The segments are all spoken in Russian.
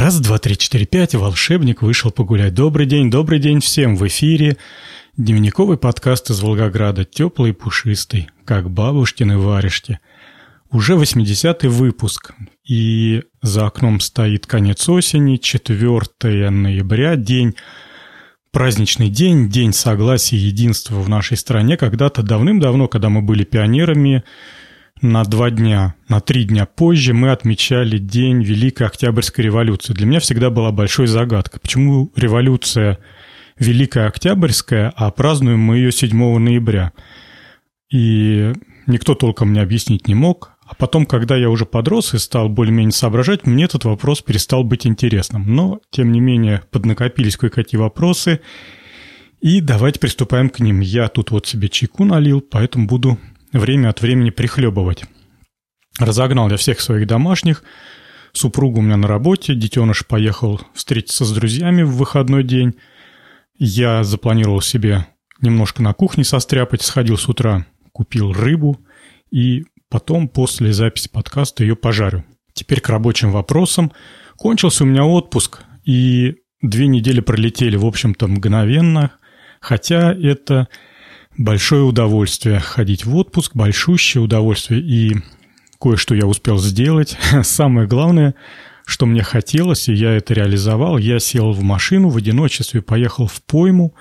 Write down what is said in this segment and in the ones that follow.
Раз, два, три, четыре, пять, волшебник вышел погулять. Добрый день, добрый день всем в эфире. Дневниковый подкаст из Волгограда, теплый и пушистый, как бабушкины варежки. Уже 80-й выпуск, и за окном стоит конец осени, 4 ноября, день, праздничный день, день согласия и единства в нашей стране. Когда-то давным-давно, когда мы были пионерами, на два дня, на три дня позже мы отмечали День Великой Октябрьской революции. Для меня всегда была большой загадкой, почему революция Великая Октябрьская, а празднуем мы ее 7 ноября. И никто толком мне объяснить не мог. А потом, когда я уже подрос и стал более-менее соображать, мне этот вопрос перестал быть интересным. Но, тем не менее, поднакопились кое-какие вопросы, и давайте приступаем к ним. Я тут вот себе чайку налил, поэтому буду время от времени прихлебывать. Разогнал я всех своих домашних. Супруга у меня на работе, детеныш поехал встретиться с друзьями в выходной день. Я запланировал себе немножко на кухне состряпать, сходил с утра, купил рыбу и потом после записи подкаста ее пожарю. Теперь к рабочим вопросам. Кончился у меня отпуск, и две недели пролетели, в общем-то, мгновенно, хотя это большое удовольствие ходить в отпуск, большущее удовольствие, и кое-что я успел сделать. Самое главное, что мне хотелось, и я это реализовал, я сел в машину в одиночестве, поехал в пойму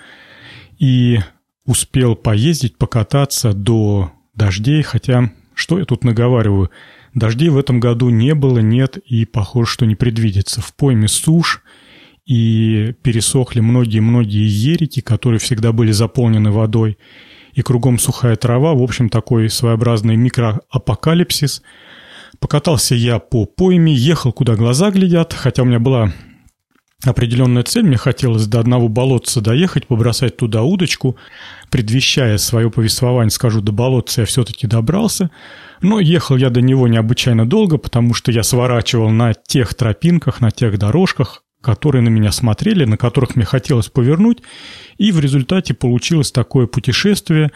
и успел поездить, покататься до дождей, хотя что я тут наговариваю? Дождей в этом году не было, нет и похоже, что не предвидится. В пойме сушь, и пересохли многие-многие ерики, которые всегда были заполнены водой, и кругом сухая трава, в общем, такой своеобразный микроапокалипсис. Покатался я по пойме, ехал, куда глаза глядят, хотя у меня была определенная цель, мне хотелось до одного болотца доехать, побросать туда удочку, предвещая свое повествование, скажу, до болотца я все-таки добрался, но ехал я до него необычайно долго, потому что я сворачивал на тех тропинках, на тех дорожках, которые на меня смотрели, на которых мне хотелось повернуть, и в результате получилось такое путешествие.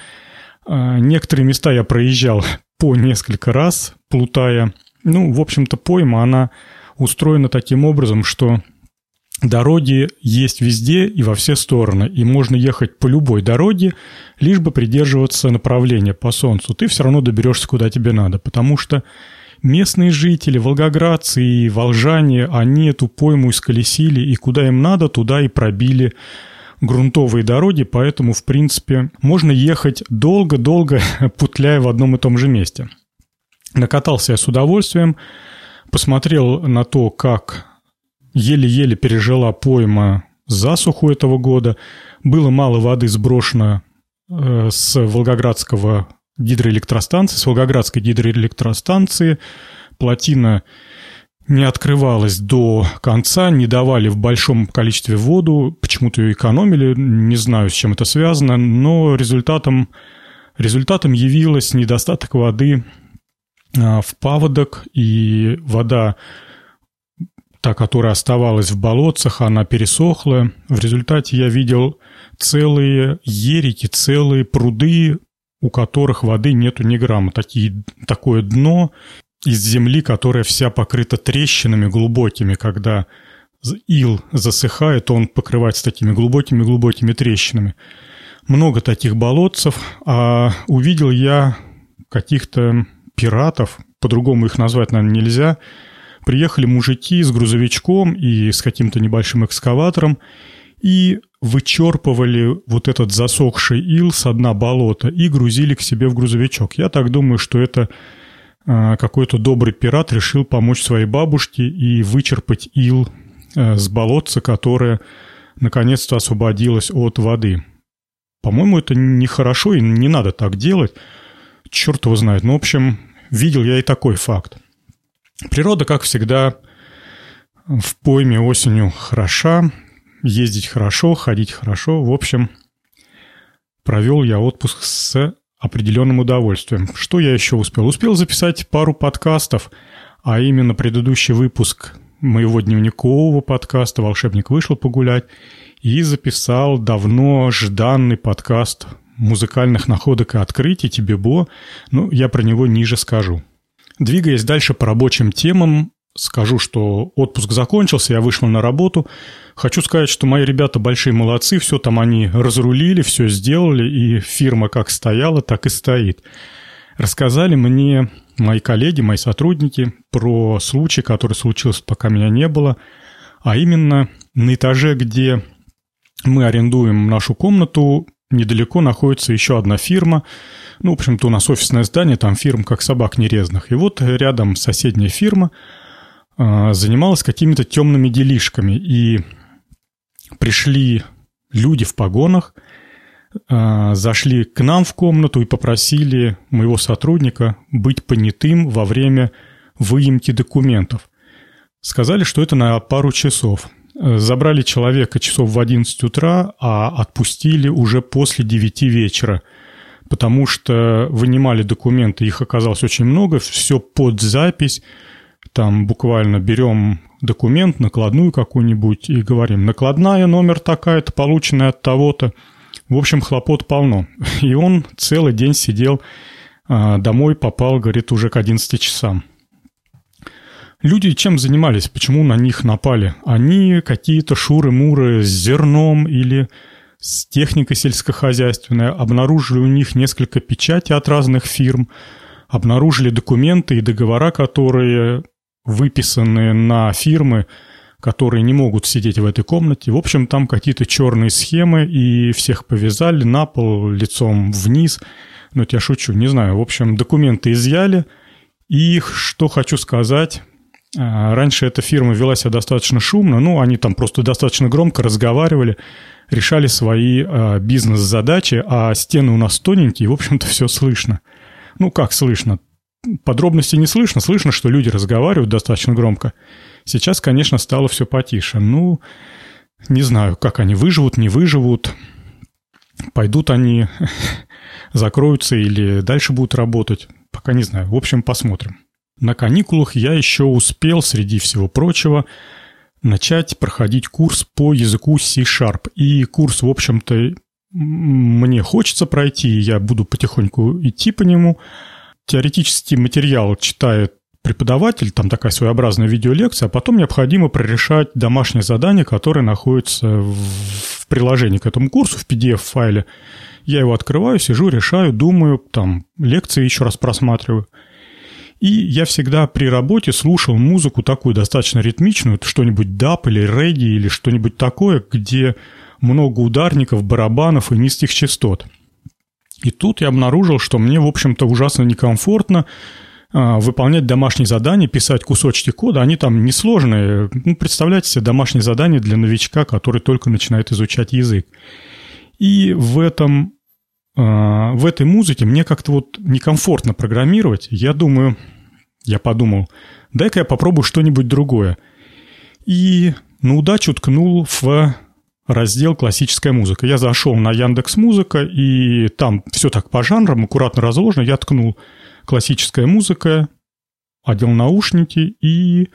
А, некоторые места я проезжал по несколько раз, плутая. Ну, в общем-то, пойма, она устроена таким образом, что дороги есть везде и во все стороны, и можно ехать по любой дороге, лишь бы придерживаться направления по солнцу. Ты все равно доберешься, куда тебе надо, потому что Местные жители, волгоградцы и волжане, они эту пойму исколесили, и куда им надо, туда и пробили грунтовые дороги, поэтому, в принципе, можно ехать долго-долго, путляя в одном и том же месте. Накатался я с удовольствием, посмотрел на то, как еле-еле пережила пойма засуху этого года. Было мало воды сброшено э, с Волгоградского гидроэлектростанции, с Волгоградской гидроэлектростанции. Плотина не открывалась до конца, не давали в большом количестве воду, почему-то ее экономили, не знаю, с чем это связано, но результатом, результатом явилось недостаток воды а, в паводок, и вода, та, которая оставалась в болотцах, она пересохла. В результате я видел целые ерики, целые пруды у которых воды нету ни грамма. Такие, такое дно из земли, которая вся покрыта трещинами глубокими, когда ил засыхает, он покрывается такими глубокими-глубокими трещинами. Много таких болотцев, а увидел я каких-то пиратов, по-другому их назвать, наверное, нельзя. Приехали мужики с грузовичком и с каким-то небольшим экскаватором, и вычерпывали вот этот засохший ил с дна болота и грузили к себе в грузовичок. Я так думаю, что это а, какой-то добрый пират решил помочь своей бабушке и вычерпать ил а, с болотца, которое наконец-то освободилось от воды. По-моему, это нехорошо и не надо так делать. Черт его знает. Ну, в общем, видел я и такой факт. Природа, как всегда, в пойме осенью хороша, ездить хорошо, ходить хорошо. В общем, провел я отпуск с определенным удовольствием. Что я еще успел? Успел записать пару подкастов, а именно предыдущий выпуск моего дневникового подкаста «Волшебник вышел погулять» и записал давно жданный подкаст музыкальных находок и открытий «Тебе Бо». Ну, я про него ниже скажу. Двигаясь дальше по рабочим темам, скажу, что отпуск закончился, я вышел на работу. Хочу сказать, что мои ребята большие молодцы, все там они разрулили, все сделали, и фирма как стояла, так и стоит. Рассказали мне мои коллеги, мои сотрудники про случай, который случился, пока меня не было, а именно на этаже, где мы арендуем нашу комнату, недалеко находится еще одна фирма. Ну, в общем-то, у нас офисное здание, там фирм как собак нерезных. И вот рядом соседняя фирма занималась какими-то темными делишками. И пришли люди в погонах, э, зашли к нам в комнату и попросили моего сотрудника быть понятым во время выемки документов. Сказали, что это на пару часов. Забрали человека часов в 11 утра, а отпустили уже после 9 вечера, потому что вынимали документы, их оказалось очень много, все под запись, там буквально берем документ, накладную какую-нибудь и говорим, накладная номер такая-то, полученная от того-то. В общем, хлопот полно. И он целый день сидел, а, домой попал, говорит, уже к 11 часам. Люди чем занимались? Почему на них напали? Они какие-то шуры-муры с зерном или с техникой сельскохозяйственной, обнаружили у них несколько печатей от разных фирм, обнаружили документы и договора, которые выписаны на фирмы, которые не могут сидеть в этой комнате. В общем, там какие-то черные схемы, и всех повязали на пол лицом вниз. Ну, я шучу, не знаю. В общем, документы изъяли. И что хочу сказать, а, раньше эта фирма вела себя достаточно шумно, ну, они там просто достаточно громко разговаривали, решали свои а, бизнес-задачи, а стены у нас тоненькие, в общем-то, все слышно. Ну, как слышно? Подробностей не слышно, слышно, что люди разговаривают достаточно громко. Сейчас, конечно, стало все потише. Ну, не знаю, как они выживут, не выживут. Пойдут они, закроются или дальше будут работать. Пока не знаю. В общем, посмотрим. На каникулах я еще успел, среди всего прочего, начать проходить курс по языку C-Sharp. И курс, в общем-то, мне хочется пройти, я буду потихоньку идти по нему. Теоретический материал читает преподаватель, там такая своеобразная видеолекция, а потом необходимо прорешать домашнее задание, которое находится в приложении к этому курсу, в PDF-файле. Я его открываю, сижу, решаю, думаю, там лекции еще раз просматриваю – и я всегда при работе слушал музыку такую достаточно ритмичную, что-нибудь даб или регги или что-нибудь такое, где много ударников, барабанов и низких частот. И тут я обнаружил, что мне, в общем-то, ужасно некомфортно а, выполнять домашние задания, писать кусочки кода, они там несложные. Ну, представляете себе домашнее задание для новичка, который только начинает изучать язык. И в этом а, в этой музыке мне как-то вот некомфортно программировать. Я думаю, я подумал, дай-ка я попробую что-нибудь другое. И на удачу ткнул в раздел «Классическая музыка». Я зашел на Яндекс Музыка, и там все так по жанрам, аккуратно разложено. Я ткнул «Классическая музыка», одел наушники, и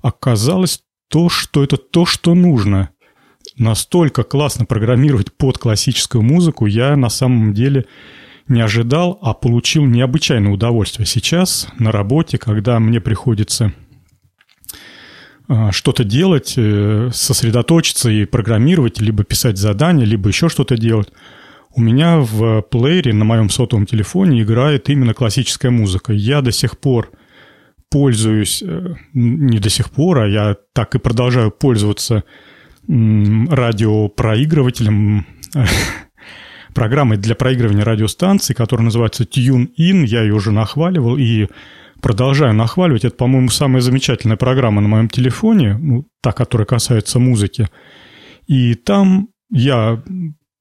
оказалось то, что это то, что нужно. Настолько классно программировать под классическую музыку я на самом деле не ожидал, а получил необычайное удовольствие. Сейчас на работе, когда мне приходится что-то делать, э, сосредоточиться и программировать, либо писать задания, либо еще что-то делать, у меня в плеере на моем сотовом телефоне играет именно классическая музыка. Я до сих пор пользуюсь, э, не до сих пор, а я так и продолжаю пользоваться радиопроигрывателем программой для проигрывания радиостанций, которая называется TuneIn. Я ее уже нахваливал и продолжаю нахваливать. Это, по-моему, самая замечательная программа на моем телефоне, ну, та, которая касается музыки. И там я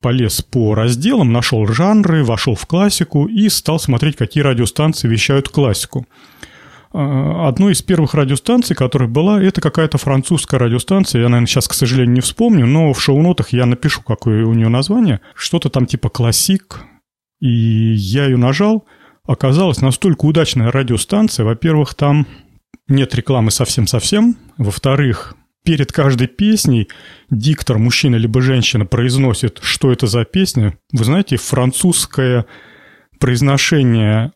полез по разделам, нашел жанры, вошел в классику и стал смотреть, какие радиостанции вещают классику. А, одной из первых радиостанций, которая была, это какая-то французская радиостанция. Я, наверное, сейчас, к сожалению, не вспомню, но в шоу-нотах я напишу, какое у нее название. Что-то там типа «Классик». И я ее нажал. Оказалась настолько удачная радиостанция. Во-первых, там нет рекламы совсем-совсем. Во-вторых, перед каждой песней диктор, мужчина либо женщина, произносит, что это за песня. Вы знаете, французское произношение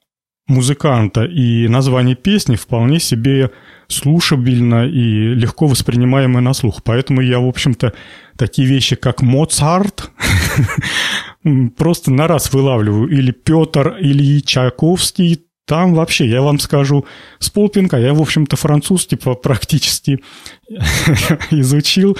музыканта и название песни вполне себе слушабельно и легко воспринимаемое на слух. Поэтому я, в общем-то, такие вещи, как Моцарт, просто на раз вылавливаю. Или Петр, или Чайковский, там вообще, я вам скажу, с полпинка я, в общем-то, француз типа практически изучил,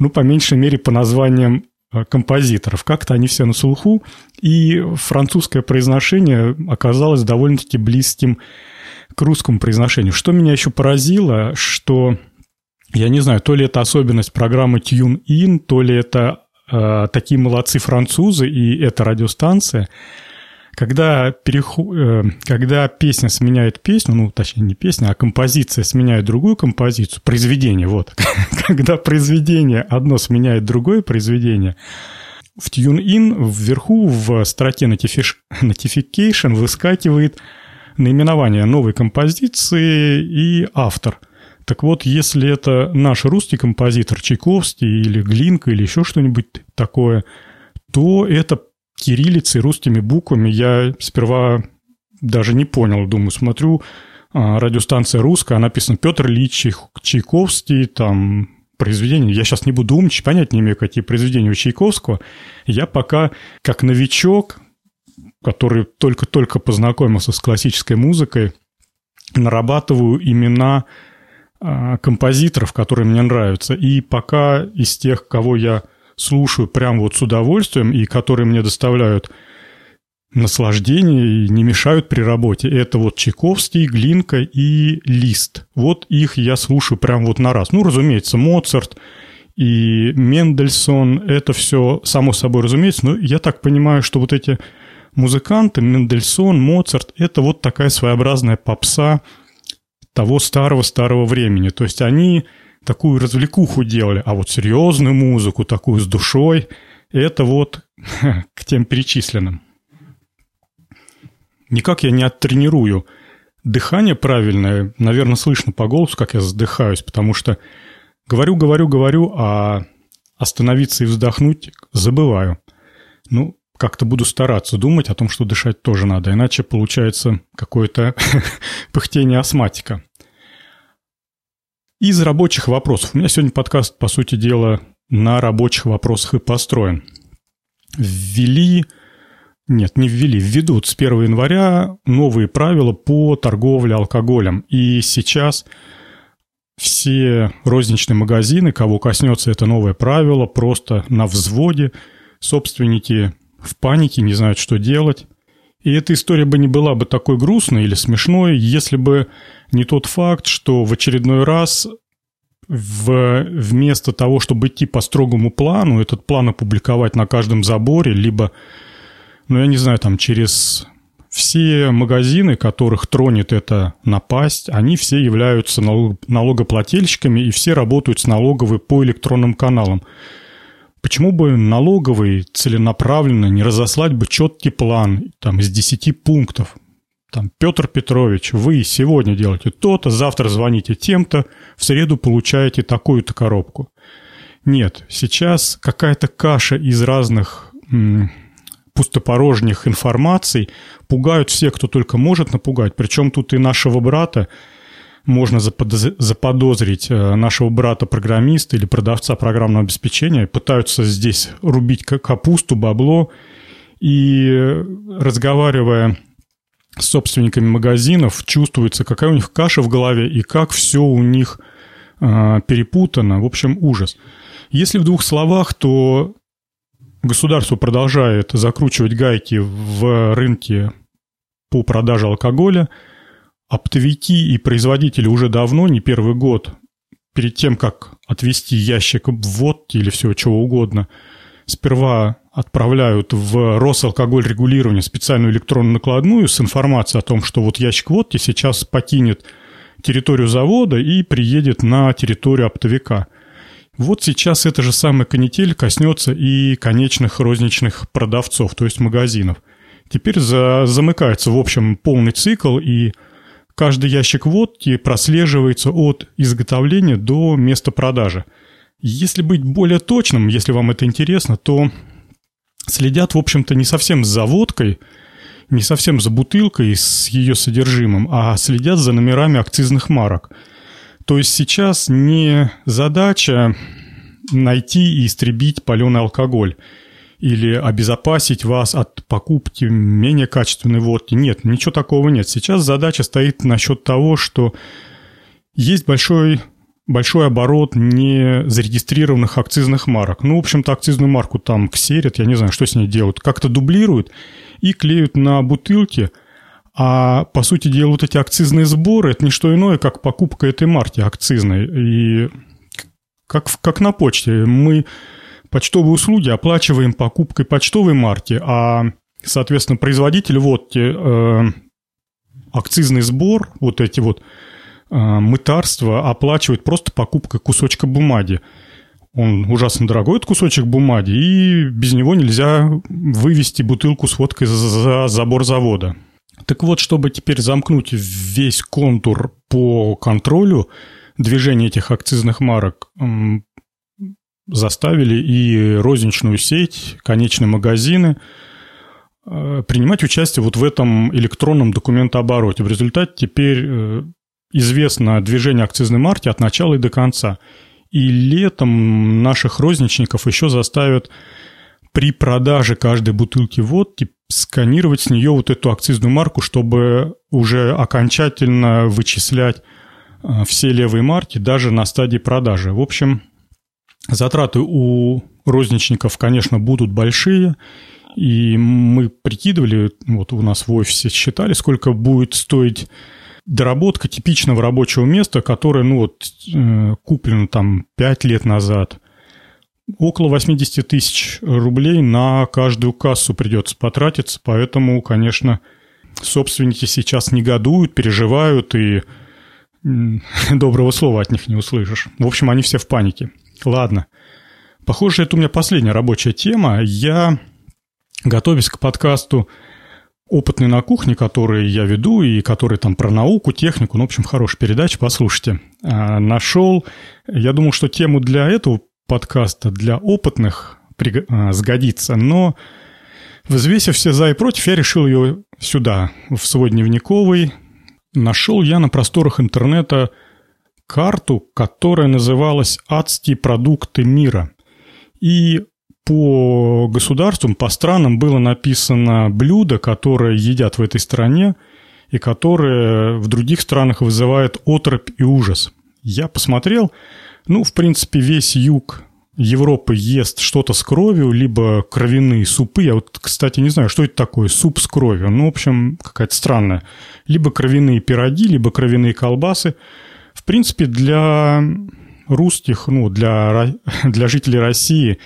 ну, по меньшей мере, по названиям э, композиторов. Как-то они все на слуху, и французское произношение оказалось довольно-таки близким к русскому произношению. Что меня еще поразило, что, я не знаю, то ли это особенность программы TuneIn, то ли это э, такие молодцы французы, и это радиостанция – когда, переход, э, когда песня сменяет песню, ну, точнее, не песня, а композиция сменяет другую композицию, произведение, вот. когда произведение одно сменяет другое произведение, в TuneIn вверху в строке Notification выскакивает наименование новой композиции и автор. Так вот, если это наш русский композитор Чайковский или Глинка или еще что-нибудь такое, то это кириллицей, русскими буквами я сперва даже не понял. Думаю, смотрю, а, радиостанция русская, написано Петр Ильич Чайковский, там произведения. Я сейчас не буду умничать, понять не имею, какие произведения у Чайковского. Я пока, как новичок, который только-только познакомился с классической музыкой, нарабатываю имена композиторов, которые мне нравятся. И пока из тех, кого я слушаю прям вот с удовольствием и которые мне доставляют наслаждение и не мешают при работе. Это вот Чайковский, Глинка и Лист. Вот их я слушаю прям вот на раз. Ну, разумеется, Моцарт и Мендельсон, это все само собой разумеется, но я так понимаю, что вот эти музыканты, Мендельсон, Моцарт, это вот такая своеобразная попса того старого-старого времени. То есть они такую развлекуху делали, а вот серьезную музыку, такую с душой, это вот к тем перечисленным. Никак я не оттренирую. Дыхание правильное, наверное, слышно по голосу, как я задыхаюсь, потому что говорю, говорю, говорю, а остановиться и вздохнуть забываю. Ну, как-то буду стараться думать о том, что дышать тоже надо, иначе получается какое-то пыхтение астматика. Из рабочих вопросов. У меня сегодня подкаст, по сути дела, на рабочих вопросах и построен. Ввели, нет, не ввели, введут с 1 января новые правила по торговле алкоголем. И сейчас все розничные магазины, кого коснется это новое правило, просто на взводе, собственники в панике, не знают, что делать. И эта история бы не была бы такой грустной или смешной, если бы не тот факт, что в очередной раз в, вместо того, чтобы идти по строгому плану, этот план опубликовать на каждом заборе, либо, ну, я не знаю, там через все магазины, которых тронет эта напасть, они все являются налог, налогоплательщиками и все работают с налоговой по электронным каналам. Почему бы налоговый целенаправленно не разослать бы четкий план там, из 10 пунктов? Там, Петр Петрович, вы сегодня делаете то-то, завтра звоните тем-то, в среду получаете такую-то коробку. Нет, сейчас какая-то каша из разных м, пустопорожних информаций пугают всех, кто только может напугать. Причем тут и нашего брата можно заподозрить э, нашего брата-программиста или продавца программного обеспечения. Пытаются здесь рубить капусту, бабло. И э, разговаривая с собственниками магазинов чувствуется, какая у них каша в голове и как все у них э, перепутано. В общем, ужас. Если в двух словах, то государство продолжает закручивать гайки в рынке по продаже алкоголя. Оптовики и производители уже давно, не первый год, перед тем, как отвести ящик водки или всего чего угодно, сперва отправляют в Росалкоголь регулирование специальную электронную накладную с информацией о том, что вот ящик водки сейчас покинет территорию завода и приедет на территорию оптовика. Вот сейчас эта же самая канитель коснется и конечных розничных продавцов, то есть магазинов. Теперь за, замыкается, в общем, полный цикл, и каждый ящик водки прослеживается от изготовления до места продажи. Если быть более точным, если вам это интересно, то следят, в общем-то, не совсем за водкой не совсем за бутылкой с ее содержимым, а следят за номерами акцизных марок. То есть сейчас не задача найти и истребить паленый алкоголь или обезопасить вас от покупки менее качественной водки. Нет, ничего такого нет. Сейчас задача стоит насчет того, что есть большой большой оборот не зарегистрированных акцизных марок. Ну, в общем-то, акцизную марку там ксерят, я не знаю, что с ней делают. Как-то дублируют и клеют на бутылки. А, по сути дела, вот эти акцизные сборы – это не что иное, как покупка этой марки акцизной. И как, как на почте. Мы почтовые услуги оплачиваем покупкой почтовой марки, а, соответственно, производитель водки э, акцизный сбор, вот эти вот э, мытарства оплачивает просто покупкой кусочка бумаги. Он ужасно дорогой, этот кусочек бумаги, и без него нельзя вывести бутылку с водкой за забор завода. Так вот, чтобы теперь замкнуть весь контур по контролю движения этих акцизных марок, заставили и розничную сеть, конечные магазины э, принимать участие вот в этом электронном документообороте. В результате теперь э, известно движение акцизной марки от начала и до конца. И летом наших розничников еще заставят при продаже каждой бутылки водки сканировать с нее вот эту акцизную марку, чтобы уже окончательно вычислять э, все левые марки даже на стадии продажи. В общем, Затраты у розничников, конечно, будут большие, и мы прикидывали, вот у нас в офисе считали, сколько будет стоить доработка типичного рабочего места, которое, ну вот, э, куплено там 5 лет назад. Около 80 тысяч рублей на каждую кассу придется потратиться, поэтому, конечно, собственники сейчас негодуют, переживают, и доброго слова от них не услышишь. В общем, они все в панике. Ладно. Похоже, это у меня последняя рабочая тема. Я, готовясь к подкасту «Опытный на кухне», который я веду и который там про науку, технику, ну, в общем, хорошая передача, послушайте, а, нашел, я думал, что тему для этого подкаста, для опытных а, сгодится, но взвесив все за и против, я решил ее сюда, в свой дневниковый. Нашел я на просторах интернета – карту, которая называлась «Адские продукты мира». И по государствам, по странам было написано блюдо, которое едят в этой стране и которое в других странах вызывает отрыбь и ужас. Я посмотрел, ну, в принципе, весь юг Европы ест что-то с кровью, либо кровяные супы. Я вот, кстати, не знаю, что это такое, суп с кровью. Ну, в общем, какая-то странная. Либо кровяные пироги, либо кровяные колбасы – в принципе, для русских, ну, для, для жителей России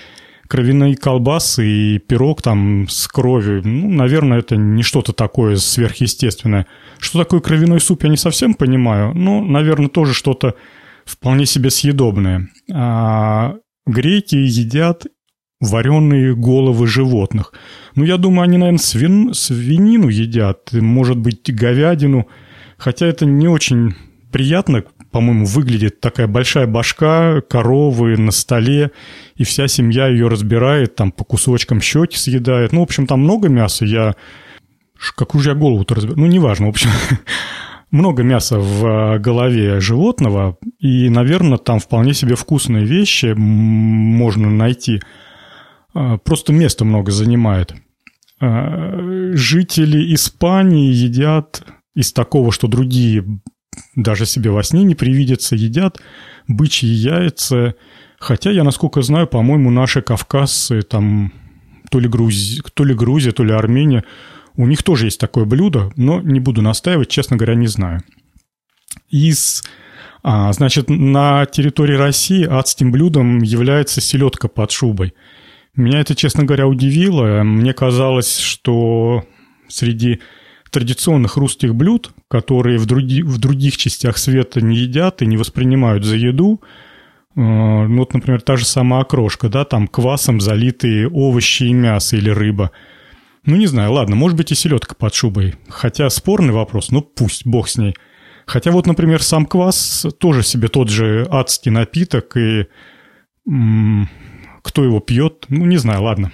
кровяные колбасы и пирог там с кровью, ну, наверное, это не что-то такое сверхъестественное. Что такое кровяной суп, я не совсем понимаю, но, наверное, тоже что-то вполне себе съедобное. А греки едят вареные головы животных. Ну, я думаю, они, наверное, свин... свинину едят, может быть, говядину, хотя это не очень приятно по-моему, выглядит такая большая башка коровы на столе, и вся семья ее разбирает, там по кусочкам щеки съедает. Ну, в общем, там много мяса, я... Какую же я голову-то разбираю? Ну, неважно, в общем, много мяса в а, голове животного, и, наверное, там вполне себе вкусные вещи можно найти. А, просто места много занимает. А, жители Испании едят из такого, что другие даже себе во сне не привидятся, едят бычьи яйца. Хотя я, насколько знаю, по-моему, наши кавказцы, там, то ли, Грузи, то ли Грузия, то ли Армения, у них тоже есть такое блюдо, но не буду настаивать, честно говоря, не знаю. Из, а, значит, на территории России адским блюдом является селедка под шубой. Меня это, честно говоря, удивило. Мне казалось, что среди традиционных русских блюд, которые в, други, в других частях света не едят и не воспринимают за еду, э, ну, вот, например, та же самая окрошка, да, там квасом залитые овощи и мясо или рыба. Ну, не знаю, ладно, может быть и селедка под шубой. Хотя спорный вопрос, ну пусть, бог с ней. Хотя вот, например, сам квас тоже себе тот же адский напиток, и м- кто его пьет, ну, не знаю, ладно.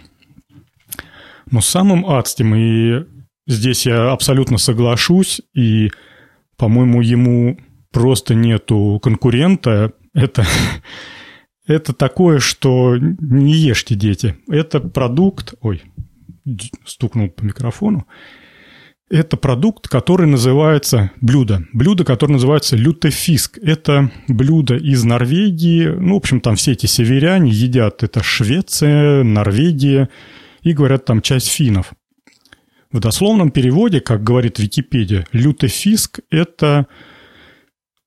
Но самым адским и здесь я абсолютно соглашусь, и, по-моему, ему просто нету конкурента. Это, это такое, что не ешьте, дети. Это продукт... Ой, стукнул по микрофону. Это продукт, который называется блюдо. Блюдо, которое называется лютефиск. Это блюдо из Норвегии. Ну, в общем, там все эти северяне едят. Это Швеция, Норвегия и, говорят, там часть финнов. В дословном переводе, как говорит Википедия, лютефиск – это,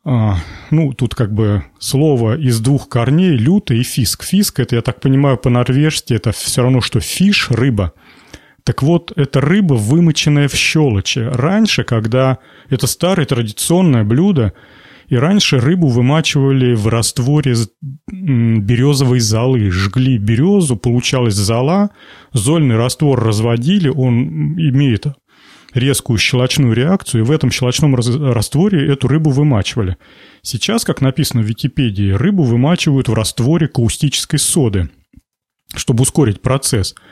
а, ну, тут как бы слово из двух корней – люто и фиск. Фиск – это, я так понимаю, по-норвежски это все равно, что фиш – рыба. Так вот, это рыба, вымоченная в щелочи. Раньше, когда это старое традиционное блюдо, и раньше рыбу вымачивали в растворе березовой золы. Жгли березу, получалась зола, зольный раствор разводили, он имеет резкую щелочную реакцию, и в этом щелочном растворе эту рыбу вымачивали. Сейчас, как написано в Википедии, рыбу вымачивают в растворе каустической соды, чтобы ускорить процесс –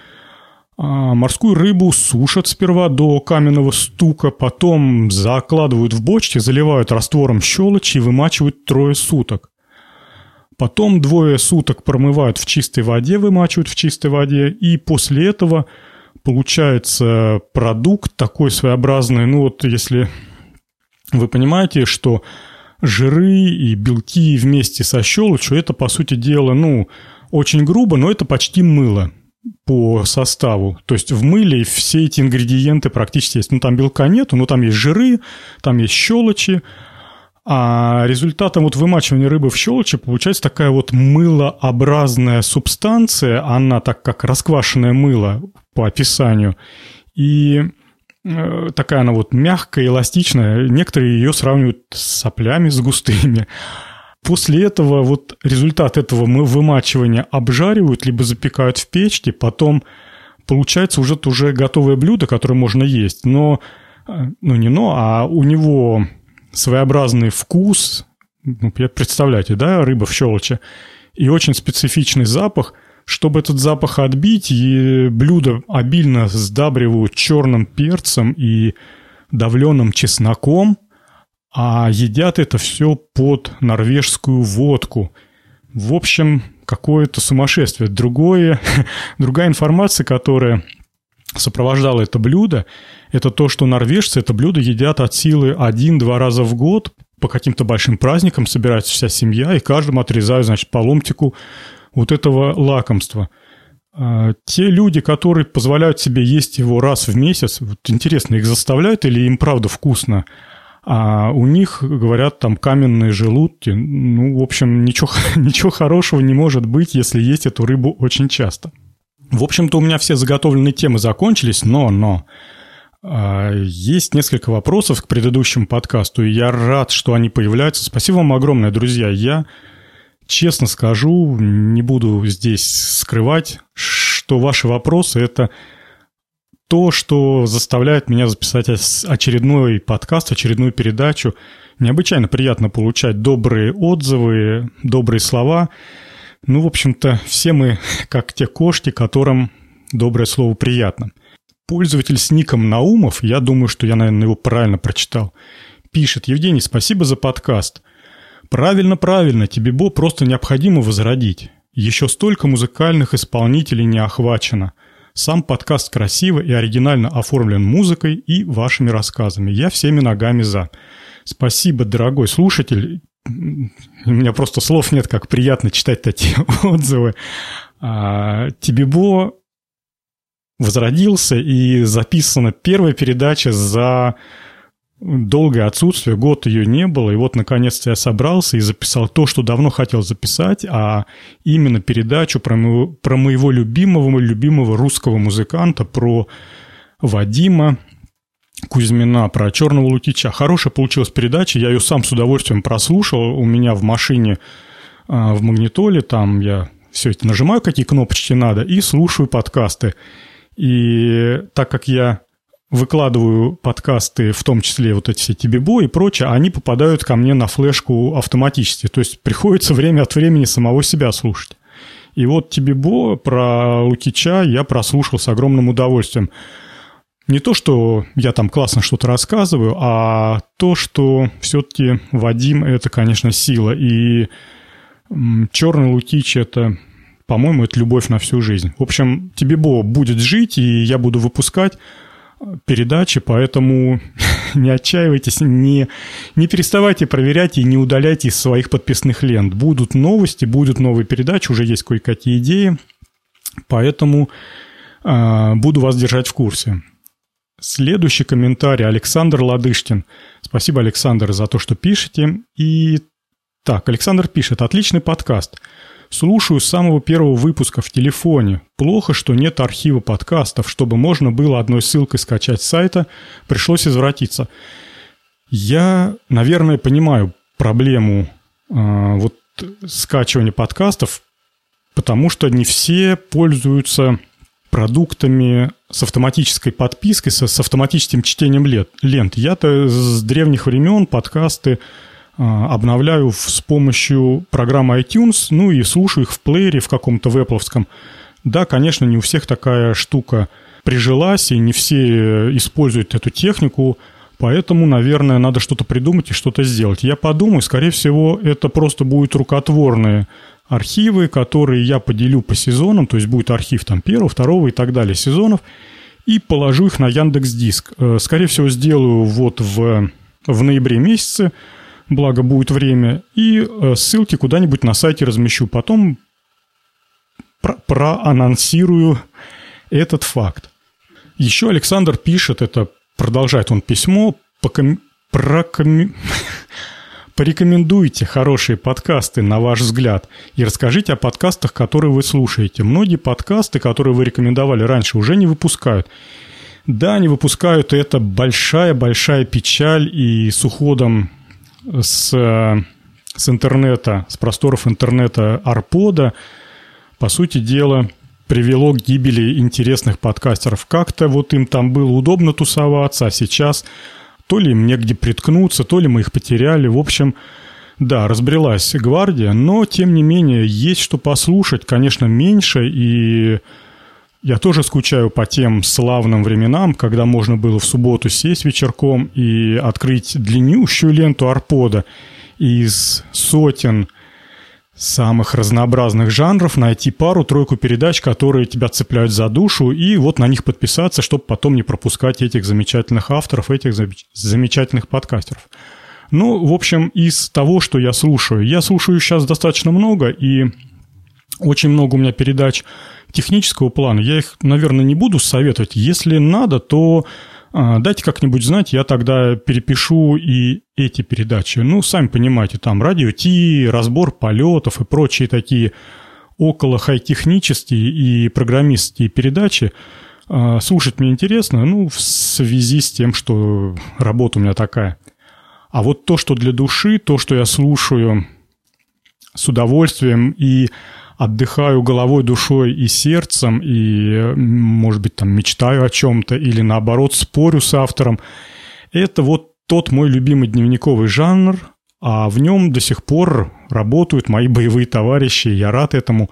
морскую рыбу сушат сперва до каменного стука, потом закладывают в бочки, заливают раствором щелочи и вымачивают трое суток. Потом двое суток промывают в чистой воде, вымачивают в чистой воде, и после этого получается продукт такой своеобразный. Ну вот если вы понимаете, что жиры и белки вместе со щелочью, это, по сути дела, ну, очень грубо, но это почти мыло по составу. То есть в мыле все эти ингредиенты практически есть. Ну, там белка нету, но там есть жиры, там есть щелочи. А результатом вот вымачивания рыбы в щелочи получается такая вот мылообразная субстанция. Она так как расквашенное мыло по описанию. И э, такая она вот мягкая, эластичная. Некоторые ее сравнивают с соплями, с густыми. После этого вот результат этого вымачивания обжаривают, либо запекают в печке, потом получается уже, уже готовое блюдо, которое можно есть. Но, э, ну не но, а у него своеобразный вкус, ну, представляете, да, рыба в щелочи, и очень специфичный запах. Чтобы этот запах отбить, и блюдо обильно сдабривают черным перцем и давленным чесноком – а едят это все под норвежскую водку. В общем, какое-то сумасшествие. Другое, другая информация, которая сопровождала это блюдо, это то, что норвежцы это блюдо едят от силы один-два раза в год по каким-то большим праздникам, собирается вся семья, и каждому отрезают, значит, по ломтику вот этого лакомства. А, те люди, которые позволяют себе есть его раз в месяц, вот интересно, их заставляют или им правда вкусно – а у них, говорят, там каменные желудки. Ну, в общем, ничего, ничего хорошего не может быть, если есть эту рыбу очень часто. В общем-то, у меня все заготовленные темы закончились, но, но, а, есть несколько вопросов к предыдущему подкасту, и я рад, что они появляются. Спасибо вам огромное, друзья. Я честно скажу, не буду здесь скрывать, что ваши вопросы – это то, что заставляет меня записать очередной подкаст, очередную передачу. Необычайно приятно получать добрые отзывы, добрые слова. Ну, в общем-то, все мы как те кошки, которым доброе слово приятно. Пользователь с ником Наумов, я думаю, что я, наверное, его правильно прочитал, пишет, Евгений, спасибо за подкаст. Правильно, правильно, тебе Бо просто необходимо возродить. Еще столько музыкальных исполнителей не охвачено – сам подкаст красиво и оригинально оформлен музыкой и вашими рассказами. Я всеми ногами за. Спасибо, дорогой слушатель. У меня просто слов нет, как приятно читать такие отзывы. А, Тибибо возродился и записана первая передача за долгое отсутствие, год ее не было, и вот наконец-то я собрался и записал то, что давно хотел записать, а именно передачу про моего, про моего любимого, любимого русского музыканта, про Вадима Кузьмина, про Черного Лукича. Хорошая получилась передача, я ее сам с удовольствием прослушал, у меня в машине а, в магнитоле, там я все это нажимаю, какие кнопочки надо, и слушаю подкасты. И так как я выкладываю подкасты, в том числе вот эти все Тибибо и прочее, они попадают ко мне на флешку автоматически. То есть приходится время от времени самого себя слушать. И вот Тибибо про Лукича я прослушал с огромным удовольствием. не то, что я там классно что-то рассказываю, а то, что все-таки Вадим – это, конечно, сила. И «Черный Лукич» – это, по-моему, это любовь на всю жизнь. В общем, тебе Бо будет жить, и я буду выпускать передачи, поэтому не отчаивайтесь, не, не переставайте проверять и не удаляйте из своих подписных лент. Будут новости, будут новые передачи, уже есть кое-какие идеи, поэтому э, буду вас держать в курсе. Следующий комментарий Александр Ладышкин. Спасибо, Александр, за то, что пишете. И так, Александр пишет, отличный подкаст. Слушаю с самого первого выпуска в телефоне. Плохо, что нет архива подкастов, чтобы можно было одной ссылкой скачать с сайта. Пришлось извратиться. Я, наверное, понимаю проблему э, вот скачивания подкастов, потому что не все пользуются продуктами с автоматической подпиской, с, с автоматическим чтением лент. Я-то с древних времен подкасты обновляю с помощью программы iTunes, ну и слушаю их в плеере в каком-то вепловском. Да, конечно, не у всех такая штука прижилась, и не все используют эту технику, поэтому, наверное, надо что-то придумать и что-то сделать. Я подумаю, скорее всего, это просто будет рукотворные архивы, которые я поделю по сезонам, то есть будет архив там первого, второго и так далее сезонов, и положу их на Яндекс Диск. Э, скорее всего, сделаю вот в, в ноябре месяце, благо будет время, и э, ссылки куда-нибудь на сайте размещу. Потом про проанонсирую этот факт. Еще Александр пишет, это продолжает он письмо, поком... проком... Порекомендуйте хорошие подкасты, на ваш взгляд, и расскажите о подкастах, которые вы слушаете. Многие подкасты, которые вы рекомендовали раньше, уже не выпускают. Да, не выпускают, и это большая-большая печаль, и с уходом с, с интернета, с просторов интернета Арпода, по сути дела, привело к гибели интересных подкастеров. Как-то вот им там было удобно тусоваться, а сейчас то ли им негде приткнуться, то ли мы их потеряли. В общем, да, разбрелась гвардия, но, тем не менее, есть что послушать, конечно, меньше, и я тоже скучаю по тем славным временам, когда можно было в субботу сесть вечерком и открыть длиннющую ленту арпода из сотен самых разнообразных жанров, найти пару-тройку передач, которые тебя цепляют за душу, и вот на них подписаться, чтобы потом не пропускать этих замечательных авторов, этих замечательных подкастеров. Ну, в общем, из того, что я слушаю, я слушаю сейчас достаточно много, и очень много у меня передач технического плана. Я их, наверное, не буду советовать. Если надо, то а, дайте как-нибудь знать, я тогда перепишу и эти передачи. Ну, сами понимаете, там радио Ти, разбор полетов и прочие такие около хай-технические и программистские передачи. А, слушать мне интересно, ну, в связи с тем, что работа у меня такая. А вот то, что для души, то, что я слушаю с удовольствием и отдыхаю головой, душой и сердцем, и, может быть, там мечтаю о чем-то, или наоборот спорю с автором. Это вот тот мой любимый дневниковый жанр, а в нем до сих пор работают мои боевые товарищи, я рад этому.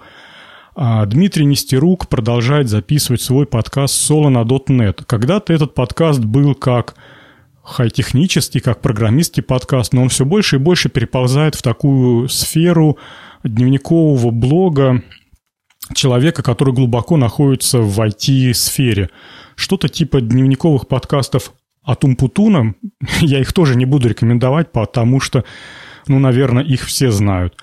А Дмитрий Нестерук продолжает записывать свой подкаст «Соло на .NET». Когда-то этот подкаст был как хай-технический, как программистский подкаст, но он все больше и больше переползает в такую сферу дневникового блога человека, который глубоко находится в IT-сфере. Что-то типа дневниковых подкастов от Умпутуна. Я их тоже не буду рекомендовать, потому что, ну, наверное, их все знают.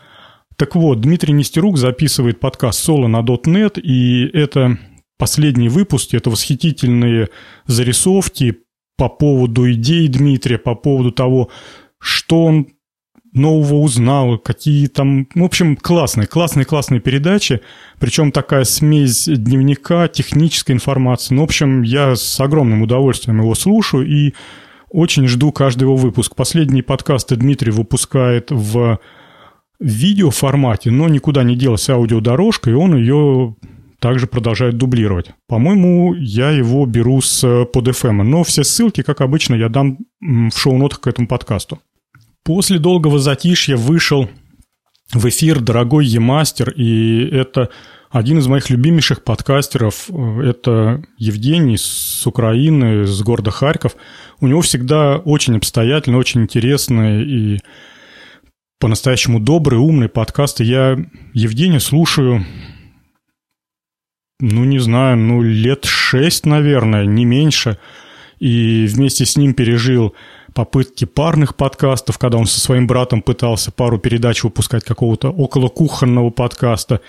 Так вот, Дмитрий Нестерук записывает подкаст «Соло на .NET», и это последний выпуск, это восхитительные зарисовки по поводу идей Дмитрия, по поводу того, что он нового узнал, какие там... В общем, классные, классные, классные передачи. Причем такая смесь дневника, технической информации. Ну, в общем, я с огромным удовольствием его слушаю и очень жду каждый его выпуск. Последние подкасты Дмитрий выпускает в видеоформате, но никуда не делась аудиодорожка, и он ее также продолжает дублировать. По-моему, я его беру с под FM, но все ссылки, как обычно, я дам в шоу-нотах к этому подкасту. После долгого затишья вышел в эфир дорогой Емастер, и это Один из моих любимейших подкастеров – это Евгений с Украины, с города Харьков. У него всегда очень обстоятельно, очень интересные и по-настоящему добрые, умные подкасты. Я Евгения слушаю, ну, не знаю, ну, лет шесть, наверное, не меньше. И вместе с ним пережил попытки парных подкастов, когда он со своим братом пытался пару передач выпускать какого-то около кухонного подкаста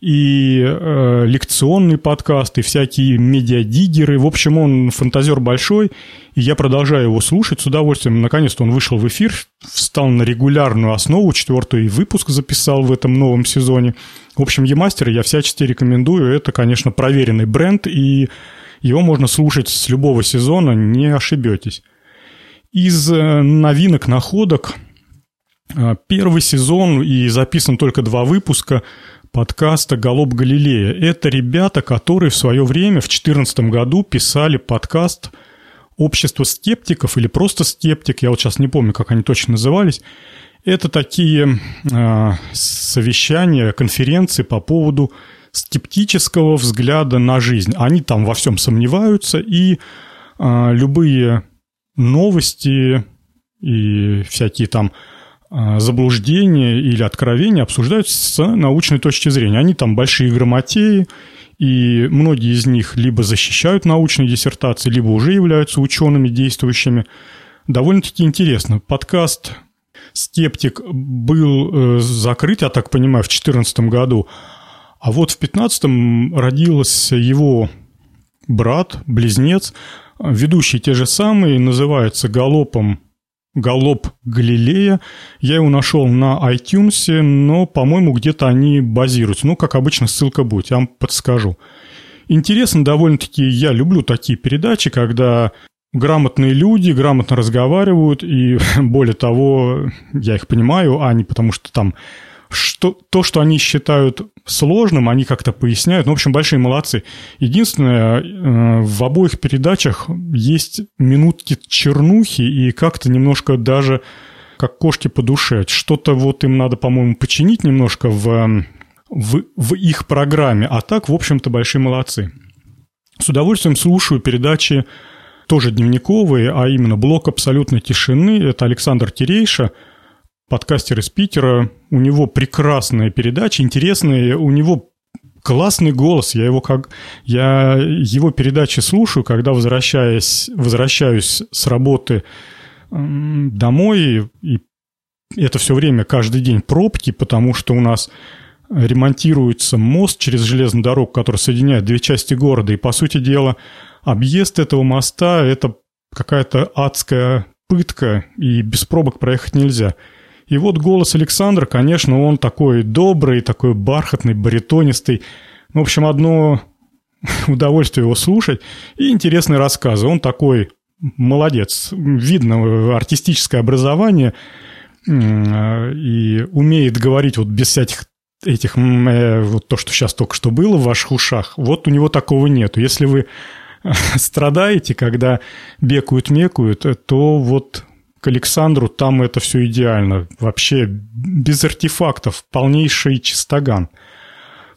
и э, лекционный подкаст, и всякие медиадиггеры. В общем, он фантазер большой, и я продолжаю его слушать с удовольствием. Наконец-то он вышел в эфир, встал на регулярную основу, четвертый выпуск записал в этом новом сезоне. В общем, Емастер я всячески рекомендую. Это, конечно, проверенный бренд, и его можно слушать с любого сезона, не ошибетесь. Из э, новинок, находок, э, первый сезон и записан только два выпуска – подкаста «Голуб Галилея». Это ребята, которые в свое время, в 2014 году, писали подкаст «Общество скептиков» или просто «Скептик», я вот сейчас не помню, как они точно назывались. Это такие э, совещания, конференции по поводу скептического взгляда на жизнь. Они там во всем сомневаются, и э, любые новости и всякие там а, заблуждения или откровения обсуждаются с научной точки зрения. Они там большие грамотеи, и многие из них либо защищают научные диссертации, либо уже являются учеными действующими. Довольно-таки интересно. Подкаст «Скептик» был э, закрыт, я так понимаю, в 2014 году, а вот в 2015 родился его брат, близнец, ведущий те же самые, называется «Галопом Галоп Галилея. Я его нашел на iTunes, но, по-моему, где-то они базируются. Ну, как обычно, ссылка будет, я вам подскажу. Интересно довольно-таки, я люблю такие передачи, когда грамотные люди грамотно разговаривают, и более того, я их понимаю, а не потому что там что, то, что они считают сложным, они как-то поясняют. Ну, в общем, большие молодцы. Единственное, э, в обоих передачах есть минутки чернухи и как-то немножко даже как кошки по душе. Что-то вот им надо, по-моему, починить немножко в, в, в их программе. А так, в общем-то, большие молодцы. С удовольствием слушаю передачи тоже дневниковые, а именно «Блок абсолютной тишины». Это Александр Терейша – подкастер из Питера. У него прекрасная передача, интересная. У него классный голос. Я его как я его передачи слушаю, когда возвращаясь возвращаюсь с работы домой и это все время каждый день пробки, потому что у нас ремонтируется мост через железную дорогу, который соединяет две части города. И, по сути дела, объезд этого моста – это какая-то адская пытка, и без пробок проехать нельзя. И вот голос Александра, конечно, он такой добрый, такой бархатный, баритонистый. В общем, одно удовольствие его слушать и интересные рассказы. Он такой молодец. Видно артистическое образование и умеет говорить вот без всяких этих, э, вот то, что сейчас только что было в ваших ушах, вот у него такого нету. Если вы страдаете, когда бекают-мекают, то вот к Александру, там это все идеально. Вообще без артефактов, полнейший чистоган.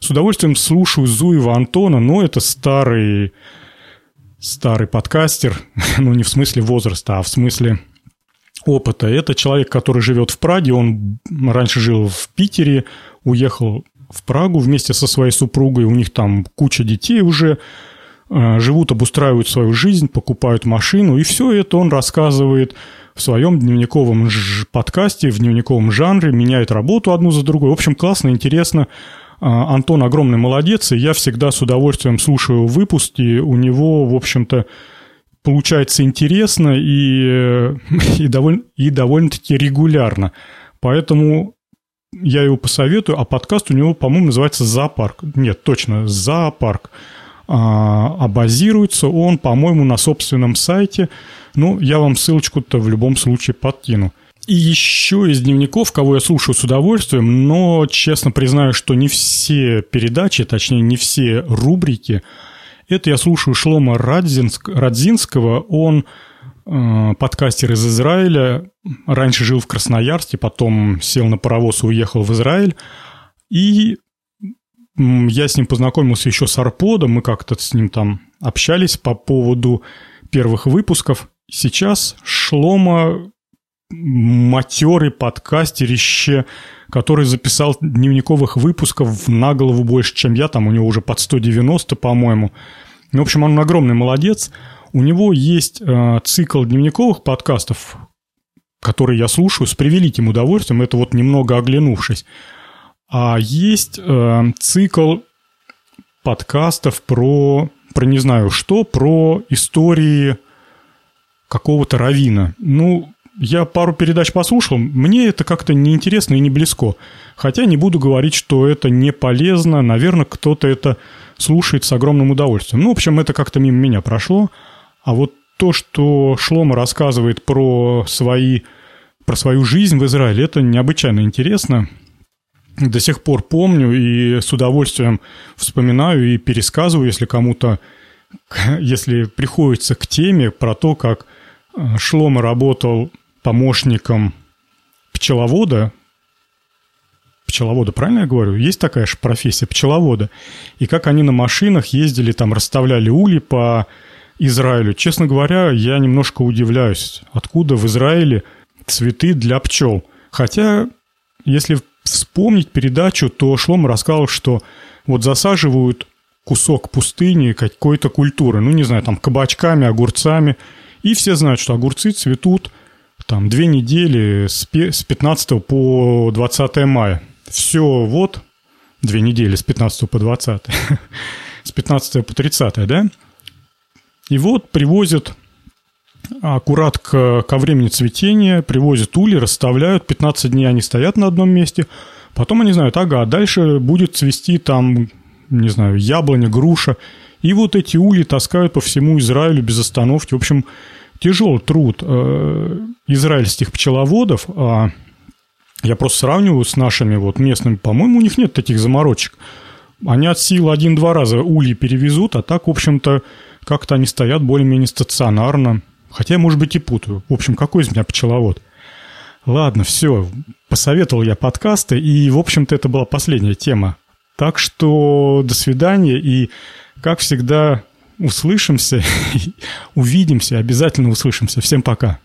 С удовольствием слушаю Зуева Антона, но это старый, старый подкастер, ну не в смысле возраста, а в смысле опыта. Это человек, который живет в Праге, он раньше жил в Питере, уехал в Прагу вместе со своей супругой, у них там куча детей уже, э, живут, обустраивают свою жизнь, покупают машину, и все это он рассказывает в своем дневниковом подкасте, в дневниковом жанре, меняет работу одну за другой. В общем, классно, интересно. А, Антон огромный молодец, и я всегда с удовольствием слушаю выпуски. У него, в общем-то, получается интересно и, и, довольно, и довольно-таки регулярно. Поэтому я его посоветую, а подкаст у него, по-моему, называется «Зоопарк». Нет, точно, «Зоопарк». А, а базируется он, по-моему, на собственном сайте – ну, я вам ссылочку-то в любом случае подкину. И еще из дневников, кого я слушаю с удовольствием, но честно признаю, что не все передачи, точнее не все рубрики, это я слушаю Шлома Радзинск, Радзинского, он э, подкастер из Израиля, раньше жил в Красноярске, потом сел на паровоз и уехал в Израиль, и я с ним познакомился еще с Арподом, мы как-то с ним там общались по поводу первых выпусков. Сейчас Шлома матерый подкастерище, который записал дневниковых выпусков на голову больше, чем я, там у него уже под 190, по-моему. Ну, в общем, он огромный молодец. У него есть э, цикл дневниковых подкастов, который я слушаю с превеликим удовольствием, это вот немного оглянувшись. А есть э, цикл подкастов про, про не знаю что, про истории какого-то равина. Ну, я пару передач послушал, мне это как-то неинтересно и не близко. Хотя не буду говорить, что это не полезно, наверное, кто-то это слушает с огромным удовольствием. Ну, в общем, это как-то мимо меня прошло. А вот то, что Шлома рассказывает про свои про свою жизнь в Израиле, это необычайно интересно. До сих пор помню и с удовольствием вспоминаю и пересказываю, если кому-то, если приходится к теме про то, как Шлома работал помощником пчеловода, пчеловода, правильно я говорю? Есть такая же профессия пчеловода. И как они на машинах ездили, там расставляли ули по Израилю. Честно говоря, я немножко удивляюсь, откуда в Израиле цветы для пчел. Хотя, если вспомнить передачу, то Шлом рассказал, что вот засаживают кусок пустыни какой-то культуры, ну, не знаю, там, кабачками, огурцами, и все знают, что огурцы цветут там две недели с 15 по 20 мая. Все, вот, две недели с 15 по 20, с 15 по 30, да? И вот привозят аккурат к, ко времени цветения, привозят ули, расставляют, 15 дней они стоят на одном месте, потом они знают, ага, дальше будет цвести там, не знаю, яблоня, груша, и вот эти ули таскают по всему Израилю без остановки. В общем, тяжелый труд э, израильских пчеловодов, а я просто сравниваю с нашими вот местными, по-моему, у них нет таких заморочек. Они от сил один-два раза ульи перевезут, а так, в общем-то, как-то они стоят более-менее стационарно. Хотя, может быть, и путаю. В общем, какой из меня пчеловод? Ладно, все. Посоветовал я подкасты, и, в общем-то, это была последняя тема. Так что до свидания, и, как всегда, услышимся, увидимся, обязательно услышимся. Всем пока.